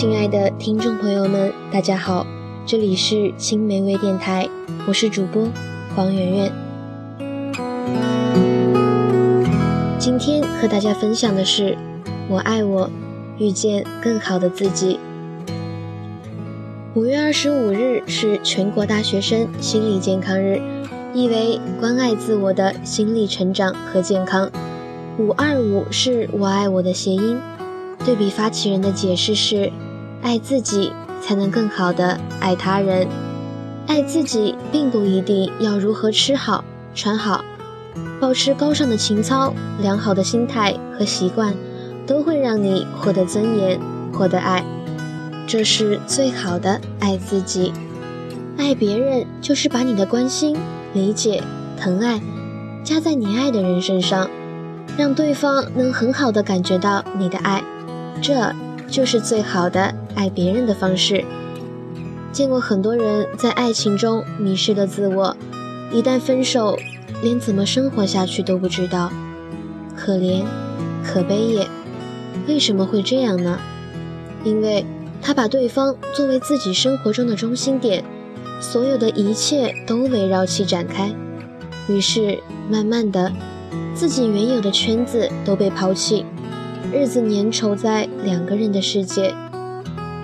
亲爱的听众朋友们，大家好，这里是青梅微电台，我是主播黄圆圆。今天和大家分享的是，我爱我，遇见更好的自己。五月二十五日是全国大学生心理健康日，意为关爱自我的心理成长和健康。五二五是我爱我的谐音。对比发起人的解释是：爱自己才能更好的爱他人。爱自己并不一定要如何吃好穿好，保持高尚的情操、良好的心态和习惯，都会让你获得尊严、获得爱。这是最好的爱自己。爱别人就是把你的关心、理解、疼爱加在你爱的人身上，让对方能很好的感觉到你的爱。这就是最好的爱别人的方式。见过很多人在爱情中迷失了自我，一旦分手，连怎么生活下去都不知道，可怜，可悲也。为什么会这样呢？因为他把对方作为自己生活中的中心点，所有的一切都围绕其展开，于是慢慢的，自己原有的圈子都被抛弃。日子粘稠在两个人的世界，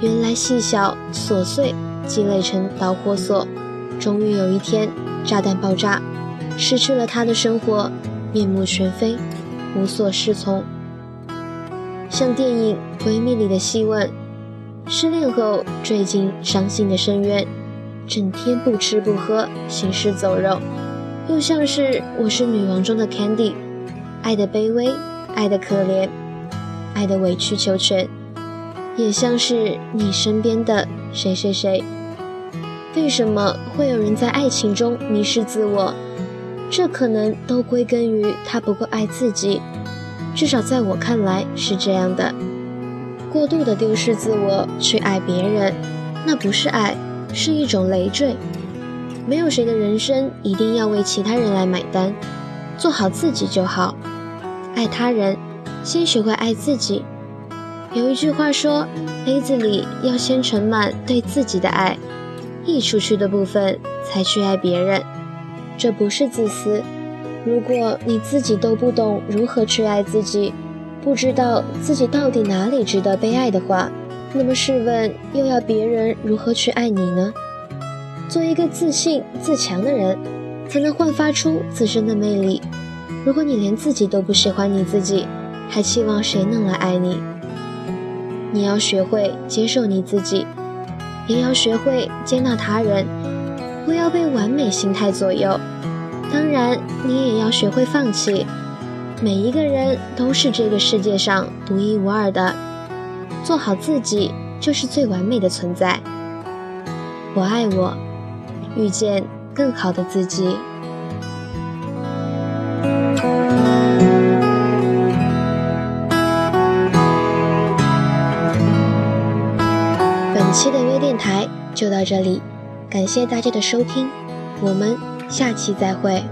原来细小琐碎积累成导火索，终于有一天炸弹爆炸，失去了他的生活，面目全非，无所适从。像电影《闺蜜》里的希问，失恋后坠进伤心的深渊，整天不吃不喝，行尸走肉；又像是《我是女王》中的 Candy，爱的卑微，爱的可怜。爱的委曲求全，也像是你身边的谁谁谁。为什么会有人在爱情中迷失自我？这可能都归根于他不够爱自己。至少在我看来是这样的。过度的丢失自我去爱别人，那不是爱，是一种累赘。没有谁的人生一定要为其他人来买单，做好自己就好。爱他人。先学会爱自己。有一句话说，杯子里要先盛满对自己的爱，溢出去的部分才去爱别人。这不是自私。如果你自己都不懂如何去爱自己，不知道自己到底哪里值得被爱的话，那么试问，又要别人如何去爱你呢？做一个自信自强的人，才能焕发出自身的魅力。如果你连自己都不喜欢你自己，还期望谁能来爱你？你要学会接受你自己，也要学会接纳他人，不要被完美心态左右。当然，你也要学会放弃。每一个人都是这个世界上独一无二的，做好自己就是最完美的存在。我爱我，遇见更好的自己。就到这里，感谢大家的收听，我们下期再会。